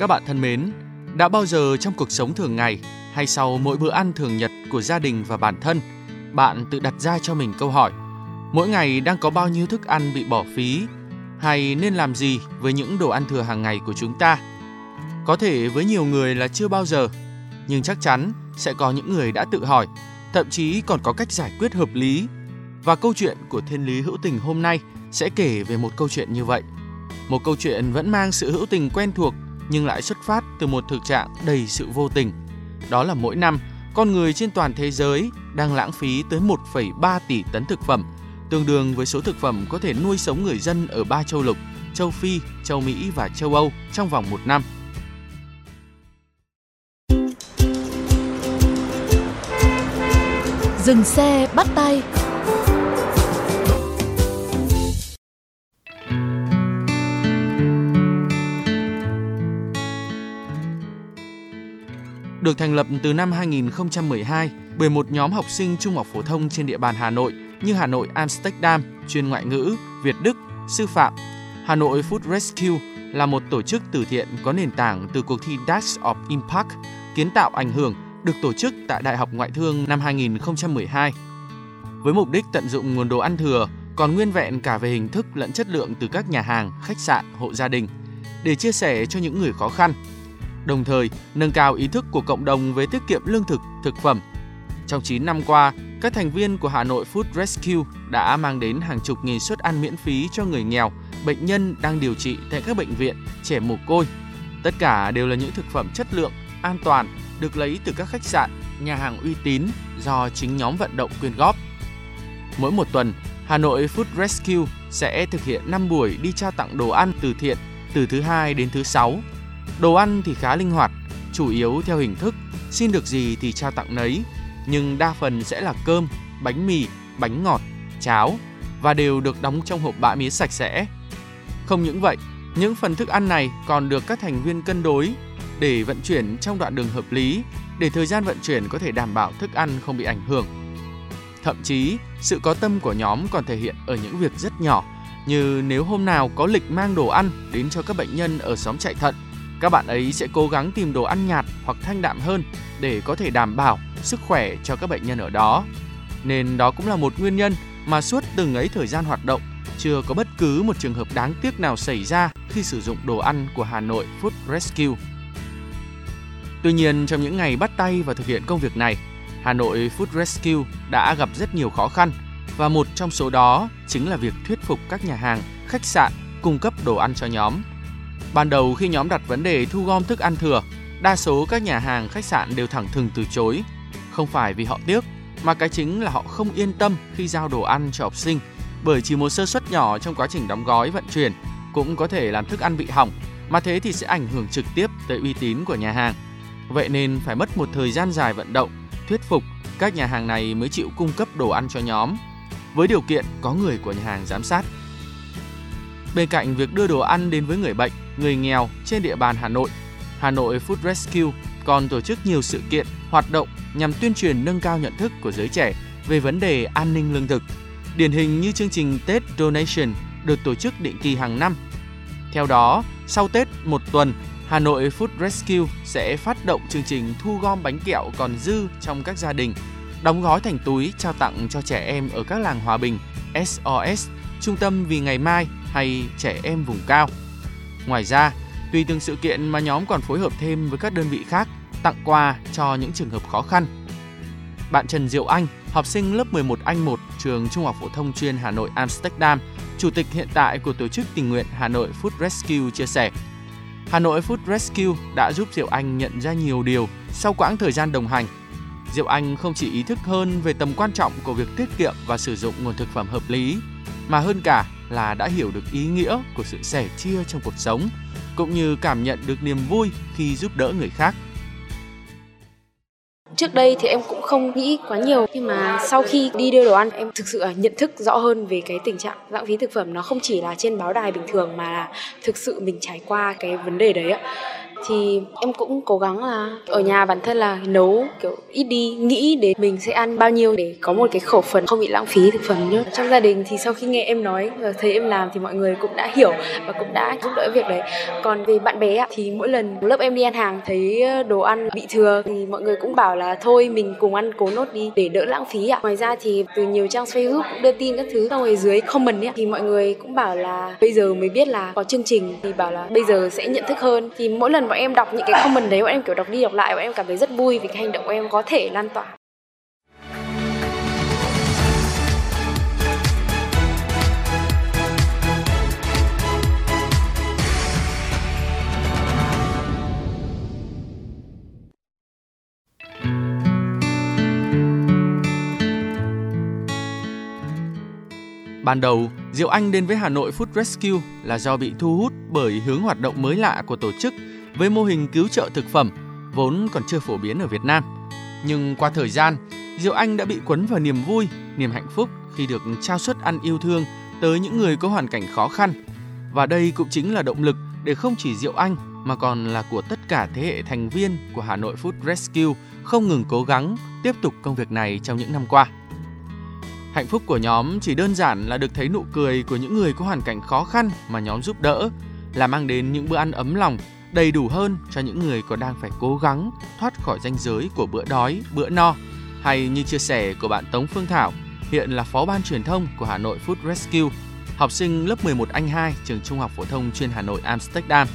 Các bạn thân mến, đã bao giờ trong cuộc sống thường ngày hay sau mỗi bữa ăn thường nhật của gia đình và bản thân, bạn tự đặt ra cho mình câu hỏi: mỗi ngày đang có bao nhiêu thức ăn bị bỏ phí hay nên làm gì với những đồ ăn thừa hàng ngày của chúng ta? Có thể với nhiều người là chưa bao giờ, nhưng chắc chắn sẽ có những người đã tự hỏi, thậm chí còn có cách giải quyết hợp lý. Và câu chuyện của Thiên Lý Hữu Tình hôm nay sẽ kể về một câu chuyện như vậy. Một câu chuyện vẫn mang sự hữu tình quen thuộc nhưng lại xuất phát từ một thực trạng đầy sự vô tình. Đó là mỗi năm, con người trên toàn thế giới đang lãng phí tới 1,3 tỷ tấn thực phẩm, tương đương với số thực phẩm có thể nuôi sống người dân ở ba châu lục, châu Phi, châu Mỹ và châu Âu trong vòng một năm. Dừng xe bắt tay Được thành lập từ năm 2012 bởi một nhóm học sinh trung học phổ thông trên địa bàn Hà Nội như Hà Nội Amsterdam, chuyên ngoại ngữ, Việt Đức, sư phạm. Hà Nội Food Rescue là một tổ chức từ thiện có nền tảng từ cuộc thi Dash of Impact, kiến tạo ảnh hưởng được tổ chức tại Đại học Ngoại thương năm 2012. Với mục đích tận dụng nguồn đồ ăn thừa còn nguyên vẹn cả về hình thức lẫn chất lượng từ các nhà hàng, khách sạn, hộ gia đình để chia sẻ cho những người khó khăn. Đồng thời, nâng cao ý thức của cộng đồng về tiết kiệm lương thực, thực phẩm. Trong 9 năm qua, các thành viên của Hà Nội Food Rescue đã mang đến hàng chục nghìn suất ăn miễn phí cho người nghèo, bệnh nhân đang điều trị tại các bệnh viện, trẻ mồ côi. Tất cả đều là những thực phẩm chất lượng, an toàn, được lấy từ các khách sạn, nhà hàng uy tín do chính nhóm vận động quyên góp. Mỗi một tuần, Hà Nội Food Rescue sẽ thực hiện 5 buổi đi trao tặng đồ ăn từ thiện từ thứ hai đến thứ sáu. Đồ ăn thì khá linh hoạt, chủ yếu theo hình thức xin được gì thì trao tặng nấy, nhưng đa phần sẽ là cơm, bánh mì, bánh ngọt, cháo và đều được đóng trong hộp bã mía sạch sẽ. Không những vậy, những phần thức ăn này còn được các thành viên cân đối để vận chuyển trong đoạn đường hợp lý, để thời gian vận chuyển có thể đảm bảo thức ăn không bị ảnh hưởng. Thậm chí, sự có tâm của nhóm còn thể hiện ở những việc rất nhỏ, như nếu hôm nào có lịch mang đồ ăn đến cho các bệnh nhân ở xóm chạy thận, các bạn ấy sẽ cố gắng tìm đồ ăn nhạt hoặc thanh đạm hơn để có thể đảm bảo sức khỏe cho các bệnh nhân ở đó. Nên đó cũng là một nguyên nhân mà suốt từng ấy thời gian hoạt động, chưa có bất cứ một trường hợp đáng tiếc nào xảy ra khi sử dụng đồ ăn của Hà Nội Food Rescue. Tuy nhiên, trong những ngày bắt tay và thực hiện công việc này, Hà Nội Food Rescue đã gặp rất nhiều khó khăn và một trong số đó chính là việc thuyết phục các nhà hàng, khách sạn cung cấp đồ ăn cho nhóm. Ban đầu khi nhóm đặt vấn đề thu gom thức ăn thừa, đa số các nhà hàng, khách sạn đều thẳng thừng từ chối. Không phải vì họ tiếc, mà cái chính là họ không yên tâm khi giao đồ ăn cho học sinh, bởi chỉ một sơ suất nhỏ trong quá trình đóng gói vận chuyển cũng có thể làm thức ăn bị hỏng, mà thế thì sẽ ảnh hưởng trực tiếp tới uy tín của nhà hàng. Vậy nên phải mất một thời gian dài vận động, thuyết phục các nhà hàng này mới chịu cung cấp đồ ăn cho nhóm, với điều kiện có người của nhà hàng giám sát. Bên cạnh việc đưa đồ ăn đến với người bệnh, người nghèo trên địa bàn Hà Nội, Hà Nội Food Rescue còn tổ chức nhiều sự kiện, hoạt động nhằm tuyên truyền nâng cao nhận thức của giới trẻ về vấn đề an ninh lương thực. Điển hình như chương trình Tết Donation được tổ chức định kỳ hàng năm. Theo đó, sau Tết một tuần, Hà Nội Food Rescue sẽ phát động chương trình thu gom bánh kẹo còn dư trong các gia đình, đóng gói thành túi trao tặng cho trẻ em ở các làng hòa bình, SOS, Trung tâm Vì Ngày Mai hay trẻ em vùng cao. Ngoài ra, tùy từng sự kiện mà nhóm còn phối hợp thêm với các đơn vị khác tặng quà cho những trường hợp khó khăn. Bạn Trần Diệu Anh, học sinh lớp 11 Anh 1 trường Trung học phổ thông chuyên Hà Nội Amsterdam, chủ tịch hiện tại của tổ chức tình nguyện Hà Nội Food Rescue chia sẻ. Hà Nội Food Rescue đã giúp Diệu Anh nhận ra nhiều điều sau quãng thời gian đồng hành. Diệu Anh không chỉ ý thức hơn về tầm quan trọng của việc tiết kiệm và sử dụng nguồn thực phẩm hợp lý, mà hơn cả là đã hiểu được ý nghĩa của sự sẻ chia trong cuộc sống, cũng như cảm nhận được niềm vui khi giúp đỡ người khác. Trước đây thì em cũng không nghĩ quá nhiều nhưng mà sau khi đi đưa đồ ăn em thực sự à, nhận thức rõ hơn về cái tình trạng lãng phí thực phẩm nó không chỉ là trên báo đài bình thường mà là thực sự mình trải qua cái vấn đề đấy ạ thì em cũng cố gắng là ở nhà bản thân là nấu kiểu ít đi nghĩ đến mình sẽ ăn bao nhiêu để có một cái khẩu phần không bị lãng phí thực phẩm nhé. trong gia đình thì sau khi nghe em nói và thấy em làm thì mọi người cũng đã hiểu và cũng đã giúp đỡ việc đấy. Còn về bạn bè thì mỗi lần lớp em đi ăn hàng thấy ờ, đồ ăn bị thừa thì mọi người cũng bảo là thôi mình cùng ăn cố nốt đi để đỡ lãng phí ạ. Ngoài ra thì từ nhiều trang facebook cũng đưa tin các thứ. Xong rồi dưới comment ấy, thì mọi người cũng bảo là bây giờ mới biết là có chương trình. Thì bảo là bây giờ sẽ nhận thức hơn. Thì mỗi lần bọn em đọc những cái comment đấy bọn em kiểu đọc đi đọc lại bọn em cảm thấy rất vui vì cái hành động của em có thể lan tỏa. Ban đầu, Diệu Anh đến với Hà Nội Food Rescue là do bị thu hút bởi hướng hoạt động mới lạ của tổ chức với mô hình cứu trợ thực phẩm vốn còn chưa phổ biến ở Việt Nam. Nhưng qua thời gian, Diệu Anh đã bị cuốn vào niềm vui, niềm hạnh phúc khi được trao suất ăn yêu thương tới những người có hoàn cảnh khó khăn. Và đây cũng chính là động lực để không chỉ Diệu Anh mà còn là của tất cả thế hệ thành viên của Hà Nội Food Rescue không ngừng cố gắng tiếp tục công việc này trong những năm qua. Hạnh phúc của nhóm chỉ đơn giản là được thấy nụ cười của những người có hoàn cảnh khó khăn mà nhóm giúp đỡ, là mang đến những bữa ăn ấm lòng, đầy đủ hơn cho những người còn đang phải cố gắng thoát khỏi ranh giới của bữa đói, bữa no. Hay như chia sẻ của bạn Tống Phương Thảo, hiện là phó ban truyền thông của Hà Nội Food Rescue, học sinh lớp 11 Anh 2 trường Trung học phổ thông chuyên Hà Nội Amsterdam.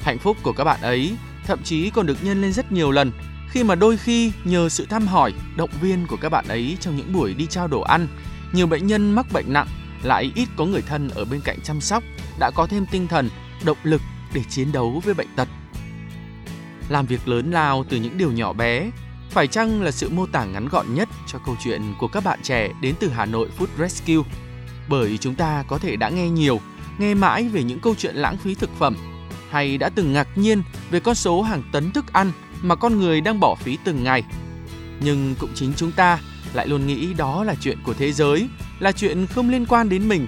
Hạnh phúc của các bạn ấy thậm chí còn được nhân lên rất nhiều lần khi mà đôi khi nhờ sự thăm hỏi, động viên của các bạn ấy trong những buổi đi trao đồ ăn, nhiều bệnh nhân mắc bệnh nặng lại ít có người thân ở bên cạnh chăm sóc đã có thêm tinh thần, động lực để chiến đấu với bệnh tật. Làm việc lớn lao từ những điều nhỏ bé, phải chăng là sự mô tả ngắn gọn nhất cho câu chuyện của các bạn trẻ đến từ Hà Nội Food Rescue? Bởi chúng ta có thể đã nghe nhiều, nghe mãi về những câu chuyện lãng phí thực phẩm hay đã từng ngạc nhiên về con số hàng tấn thức ăn mà con người đang bỏ phí từng ngày. Nhưng cũng chính chúng ta lại luôn nghĩ đó là chuyện của thế giới, là chuyện không liên quan đến mình,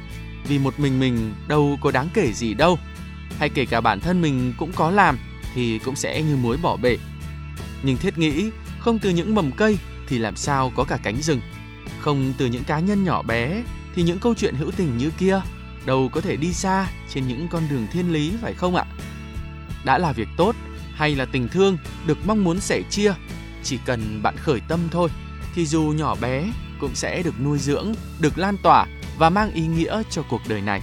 vì một mình mình đâu có đáng kể gì đâu. Hay kể cả bản thân mình cũng có làm thì cũng sẽ như muối bỏ bể. Nhưng thiết nghĩ không từ những mầm cây thì làm sao có cả cánh rừng. Không từ những cá nhân nhỏ bé thì những câu chuyện hữu tình như kia đâu có thể đi xa trên những con đường thiên lý phải không ạ? Đã là việc tốt hay là tình thương được mong muốn sẻ chia, chỉ cần bạn khởi tâm thôi thì dù nhỏ bé cũng sẽ được nuôi dưỡng, được lan tỏa và mang ý nghĩa cho cuộc đời này.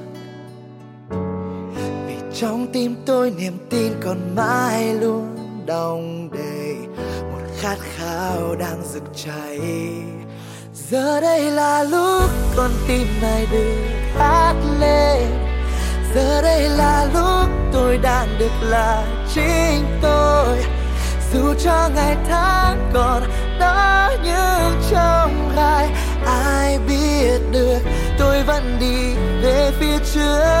tim tôi niềm tin còn mãi luôn đong đầy. Một khát khao đang rực cháy. Giờ đây là lúc con tim này được hát lên. Giờ đây là lúc tôi đang được là chính tôi. Dù cho ngày tháng còn đó nhưng trong gai, ai biết được tôi vẫn đi về phía trước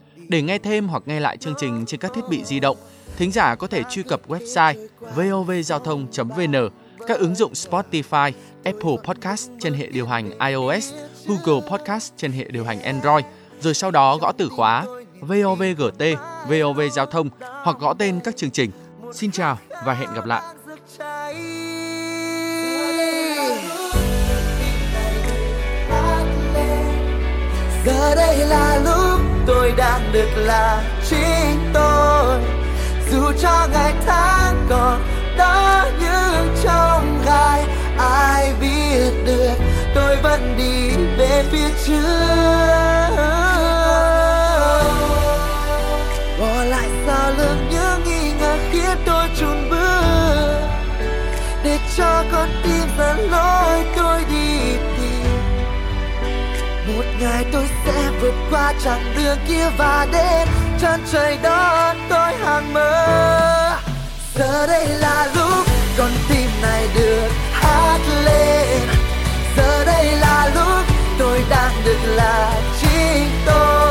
Để nghe thêm hoặc nghe lại chương trình trên các thiết bị di động, thính giả có thể truy cập website vovgiao thông.vn, các ứng dụng Spotify, Apple Podcast trên hệ điều hành iOS, Google Podcast trên hệ điều hành Android, rồi sau đó gõ từ khóa VOVGT, VOV Giao thông hoặc gõ tên các chương trình. Xin chào và hẹn gặp lại. giờ đây là lúc tôi đang được là chính tôi. Dù cho ngày tháng còn đó những trong gai, ai biết được tôi vẫn đi về phía trước. Bỏ lại sau lưng những nghi ngờ khiến tôi chùn bước. Để cho con tim dẫn lối tôi đi tìm. Một ngày tôi sẽ vượt qua chặng đường kia và đến chân trời đón tôi hàng mơ. Giờ đây là lúc con tim này được hát lên. Giờ đây là lúc tôi đang được là chính tôi.